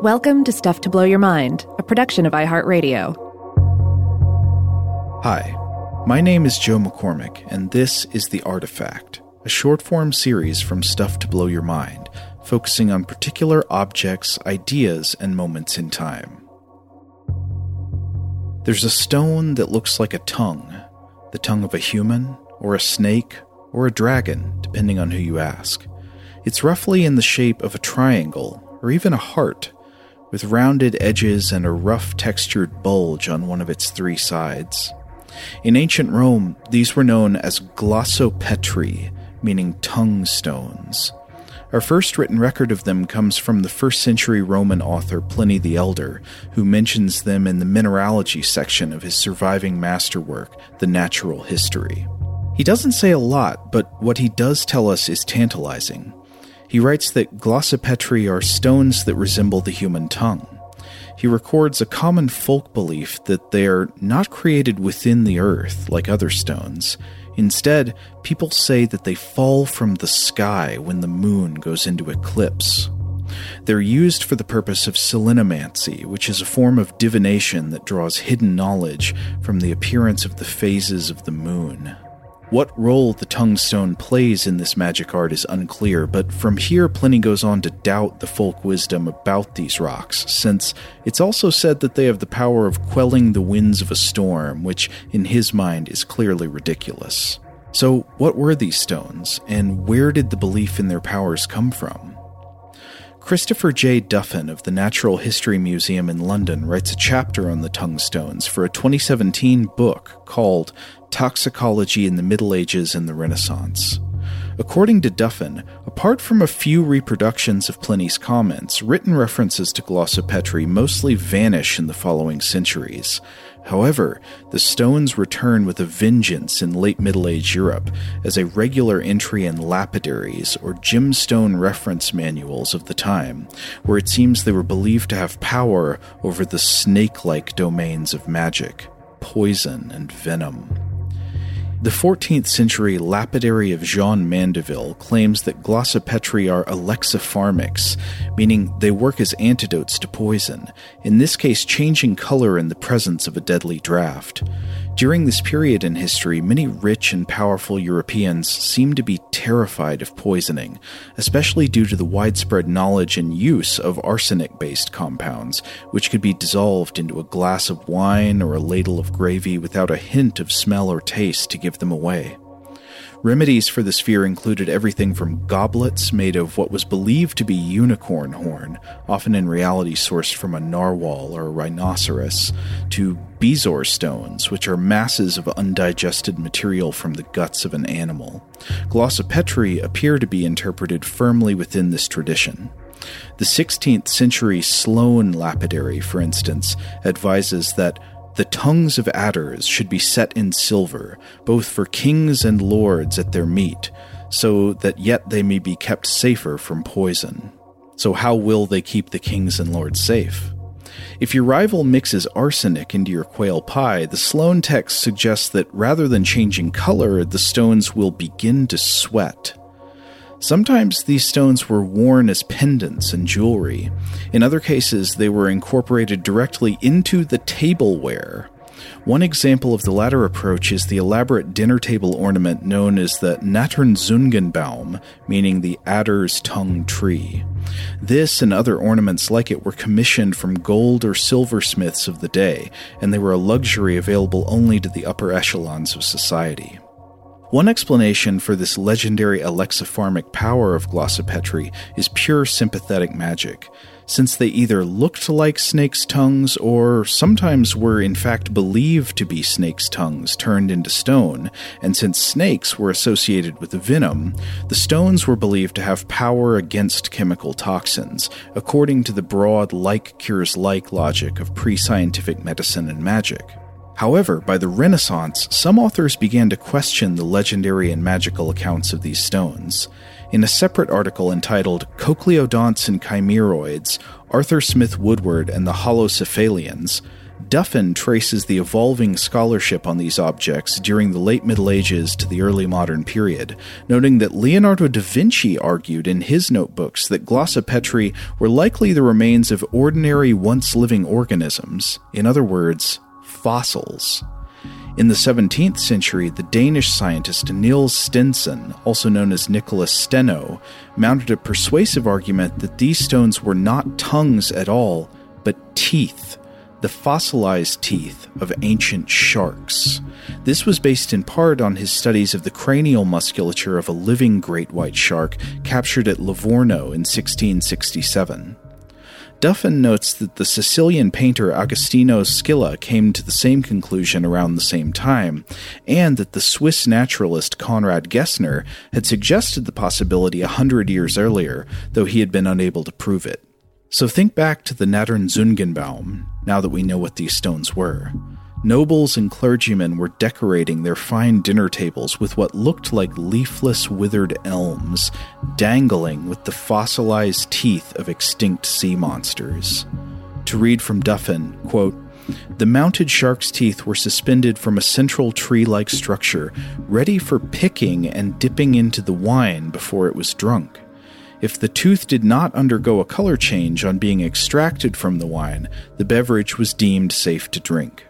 Welcome to Stuff to Blow Your Mind, a production of iHeartRadio. Hi, my name is Joe McCormick, and this is The Artifact, a short form series from Stuff to Blow Your Mind, focusing on particular objects, ideas, and moments in time. There's a stone that looks like a tongue the tongue of a human, or a snake, or a dragon, depending on who you ask. It's roughly in the shape of a triangle, or even a heart, with rounded edges and a rough textured bulge on one of its three sides. In ancient Rome, these were known as glossopetri, meaning tongue stones. Our first written record of them comes from the first century Roman author Pliny the Elder, who mentions them in the mineralogy section of his surviving masterwork, The Natural History. He doesn't say a lot, but what he does tell us is tantalizing. He writes that glossopetri are stones that resemble the human tongue. He records a common folk belief that they are not created within the earth like other stones. Instead, people say that they fall from the sky when the moon goes into eclipse. They're used for the purpose of selenomancy, which is a form of divination that draws hidden knowledge from the appearance of the phases of the moon. What role the tongue stone plays in this magic art is unclear, but from here Pliny goes on to doubt the folk wisdom about these rocks, since it's also said that they have the power of quelling the winds of a storm, which in his mind is clearly ridiculous. So, what were these stones, and where did the belief in their powers come from? Christopher J. Duffin of the Natural History Museum in London writes a chapter on the tongue stones for a 2017 book called Toxicology in the Middle Ages and the Renaissance. According to Duffin, apart from a few reproductions of Pliny's comments, written references to glossopetri mostly vanish in the following centuries. However, the stones return with a vengeance in late Middle Age Europe as a regular entry in lapidaries or gemstone reference manuals of the time, where it seems they were believed to have power over the snake like domains of magic, poison, and venom. The 14th century lapidary of Jean Mandeville claims that glossopetri are alexipharmacs, meaning they work as antidotes to poison, in this case, changing color in the presence of a deadly draft. During this period in history, many rich and powerful Europeans seem to be terrified of poisoning, especially due to the widespread knowledge and use of arsenic based compounds, which could be dissolved into a glass of wine or a ladle of gravy without a hint of smell or taste to give them away. Remedies for this fear included everything from goblets made of what was believed to be unicorn horn, often in reality sourced from a narwhal or a rhinoceros, to bezoar stones, which are masses of undigested material from the guts of an animal. Glossopetri appear to be interpreted firmly within this tradition. The 16th century Sloane lapidary, for instance, advises that the tongues of adders should be set in silver, both for kings and lords at their meat, so that yet they may be kept safer from poison. So, how will they keep the kings and lords safe? If your rival mixes arsenic into your quail pie, the Sloane text suggests that rather than changing color, the stones will begin to sweat. Sometimes these stones were worn as pendants and jewelry. In other cases, they were incorporated directly into the tableware. One example of the latter approach is the elaborate dinner table ornament known as the Natternzungenbaum, meaning the adder's tongue tree. This and other ornaments like it were commissioned from gold or silversmiths of the day, and they were a luxury available only to the upper echelons of society. One explanation for this legendary alexipharmic power of glossopetri is pure sympathetic magic, since they either looked like snakes' tongues or sometimes were in fact believed to be snakes' tongues turned into stone, and since snakes were associated with venom, the stones were believed to have power against chemical toxins, according to the broad like cures like logic of pre scientific medicine and magic. However, by the Renaissance, some authors began to question the legendary and magical accounts of these stones. In a separate article entitled Cochleodonts and Chimeroids, Arthur Smith Woodward and the Holocephalians, Duffin traces the evolving scholarship on these objects during the late Middle Ages to the early modern period, noting that Leonardo da Vinci argued in his notebooks that glossopetri were likely the remains of ordinary once living organisms, in other words, fossils. In the 17th century, the Danish scientist Niels Stensen, also known as Nicholas Steno, mounted a persuasive argument that these stones were not tongues at all, but teeth the fossilized teeth of ancient sharks. This was based in part on his studies of the cranial musculature of a living great white shark captured at Livorno in 1667. Duffin notes that the Sicilian painter Agostino Scilla came to the same conclusion around the same time, and that the Swiss naturalist Conrad Gessner had suggested the possibility a hundred years earlier, though he had been unable to prove it. So think back to the Nattern-Zungenbaum, now that we know what these stones were. Nobles and clergymen were decorating their fine dinner tables with what looked like leafless, withered elms, dangling with the fossilized teeth of extinct sea monsters. To read from Duffin, quote, the mounted shark's teeth were suspended from a central tree like structure, ready for picking and dipping into the wine before it was drunk. If the tooth did not undergo a color change on being extracted from the wine, the beverage was deemed safe to drink.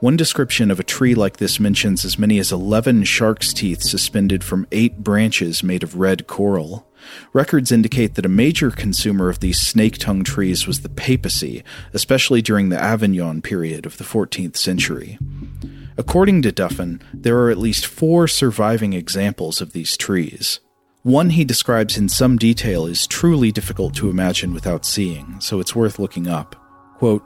One description of a tree like this mentions as many as 11 shark's teeth suspended from eight branches made of red coral. Records indicate that a major consumer of these snake tongue trees was the papacy, especially during the Avignon period of the 14th century. According to Duffin, there are at least four surviving examples of these trees. One he describes in some detail is truly difficult to imagine without seeing, so it's worth looking up. Quote,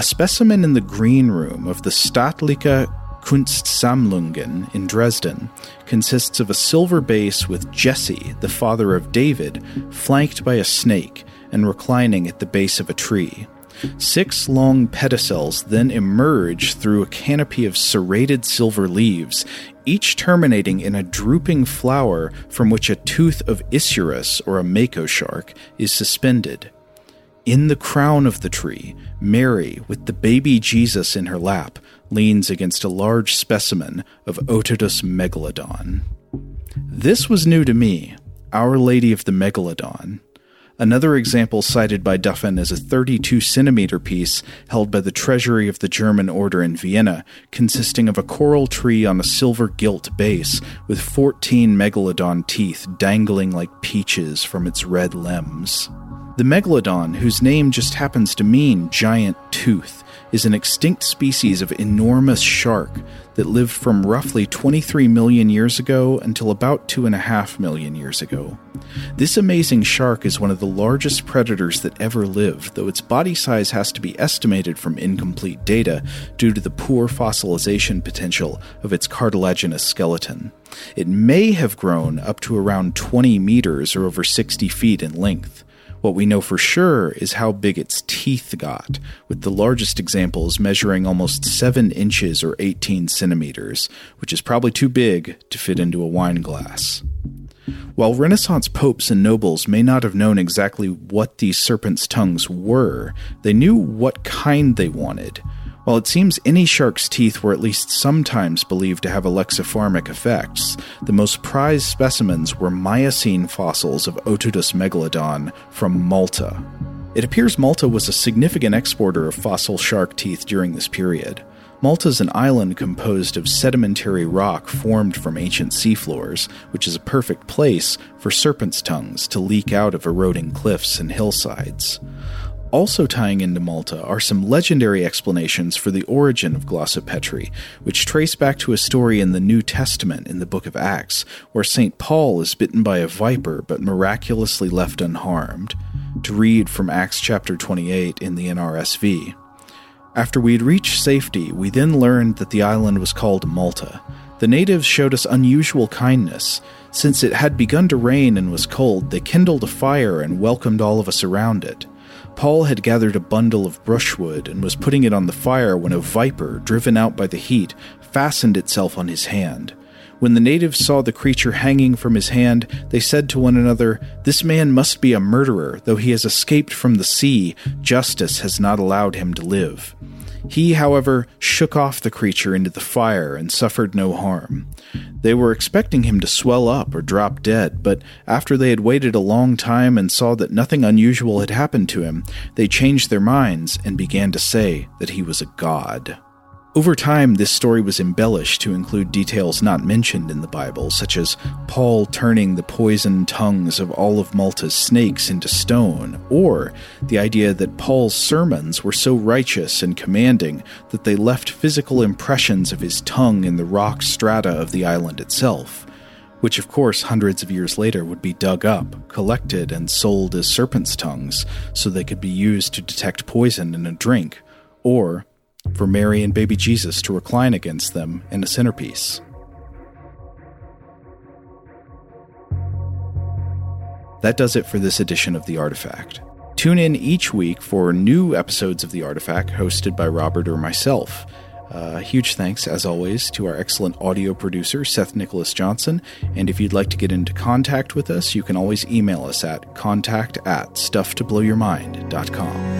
a specimen in the green room of the Staatliche Kunstsammlungen in Dresden consists of a silver base with Jesse, the father of David, flanked by a snake and reclining at the base of a tree. Six long pedicels then emerge through a canopy of serrated silver leaves, each terminating in a drooping flower from which a tooth of Isurus or a mako shark is suspended. In the crown of the tree, Mary, with the baby Jesus in her lap, leans against a large specimen of Otodus megalodon. This was new to me, Our Lady of the Megalodon. Another example cited by Duffin is a 32 centimeter piece held by the treasury of the German Order in Vienna, consisting of a coral tree on a silver gilt base with 14 megalodon teeth dangling like peaches from its red limbs. The megalodon, whose name just happens to mean giant tooth, is an extinct species of enormous shark that lived from roughly 23 million years ago until about 2.5 million years ago. This amazing shark is one of the largest predators that ever lived, though its body size has to be estimated from incomplete data due to the poor fossilization potential of its cartilaginous skeleton. It may have grown up to around 20 meters or over 60 feet in length. What we know for sure is how big its teeth got, with the largest examples measuring almost 7 inches or 18 centimeters, which is probably too big to fit into a wine glass. While Renaissance popes and nobles may not have known exactly what these serpents' tongues were, they knew what kind they wanted, while it seems any shark's teeth were at least sometimes believed to have alexipharmic effects, the most prized specimens were Miocene fossils of Otodus megalodon from Malta. It appears Malta was a significant exporter of fossil shark teeth during this period. Malta is an island composed of sedimentary rock formed from ancient seafloors, which is a perfect place for serpents' tongues to leak out of eroding cliffs and hillsides. Also tying into Malta are some legendary explanations for the origin of glossopetri, which trace back to a story in the New Testament in the book of Acts, where St. Paul is bitten by a viper but miraculously left unharmed. To read from Acts chapter 28 in the NRSV. After we had reached safety, we then learned that the island was called Malta. The natives showed us unusual kindness. Since it had begun to rain and was cold, they kindled a fire and welcomed all of us around it. Paul had gathered a bundle of brushwood and was putting it on the fire when a viper, driven out by the heat, fastened itself on his hand. When the natives saw the creature hanging from his hand, they said to one another, This man must be a murderer, though he has escaped from the sea, justice has not allowed him to live. He, however, shook off the creature into the fire and suffered no harm. They were expecting him to swell up or drop dead, but after they had waited a long time and saw that nothing unusual had happened to him, they changed their minds and began to say that he was a god. Over time, this story was embellished to include details not mentioned in the Bible, such as Paul turning the poisoned tongues of all of Malta's snakes into stone, or the idea that Paul's sermons were so righteous and commanding that they left physical impressions of his tongue in the rock strata of the island itself, which, of course, hundreds of years later would be dug up, collected, and sold as serpents' tongues so they could be used to detect poison in a drink, or for Mary and baby Jesus to recline against them in a centerpiece. That does it for this edition of The Artifact. Tune in each week for new episodes of The Artifact hosted by Robert or myself. Uh, huge thanks, as always, to our excellent audio producer, Seth Nicholas Johnson. And if you'd like to get into contact with us, you can always email us at contact at stufftoblowyourmind.com.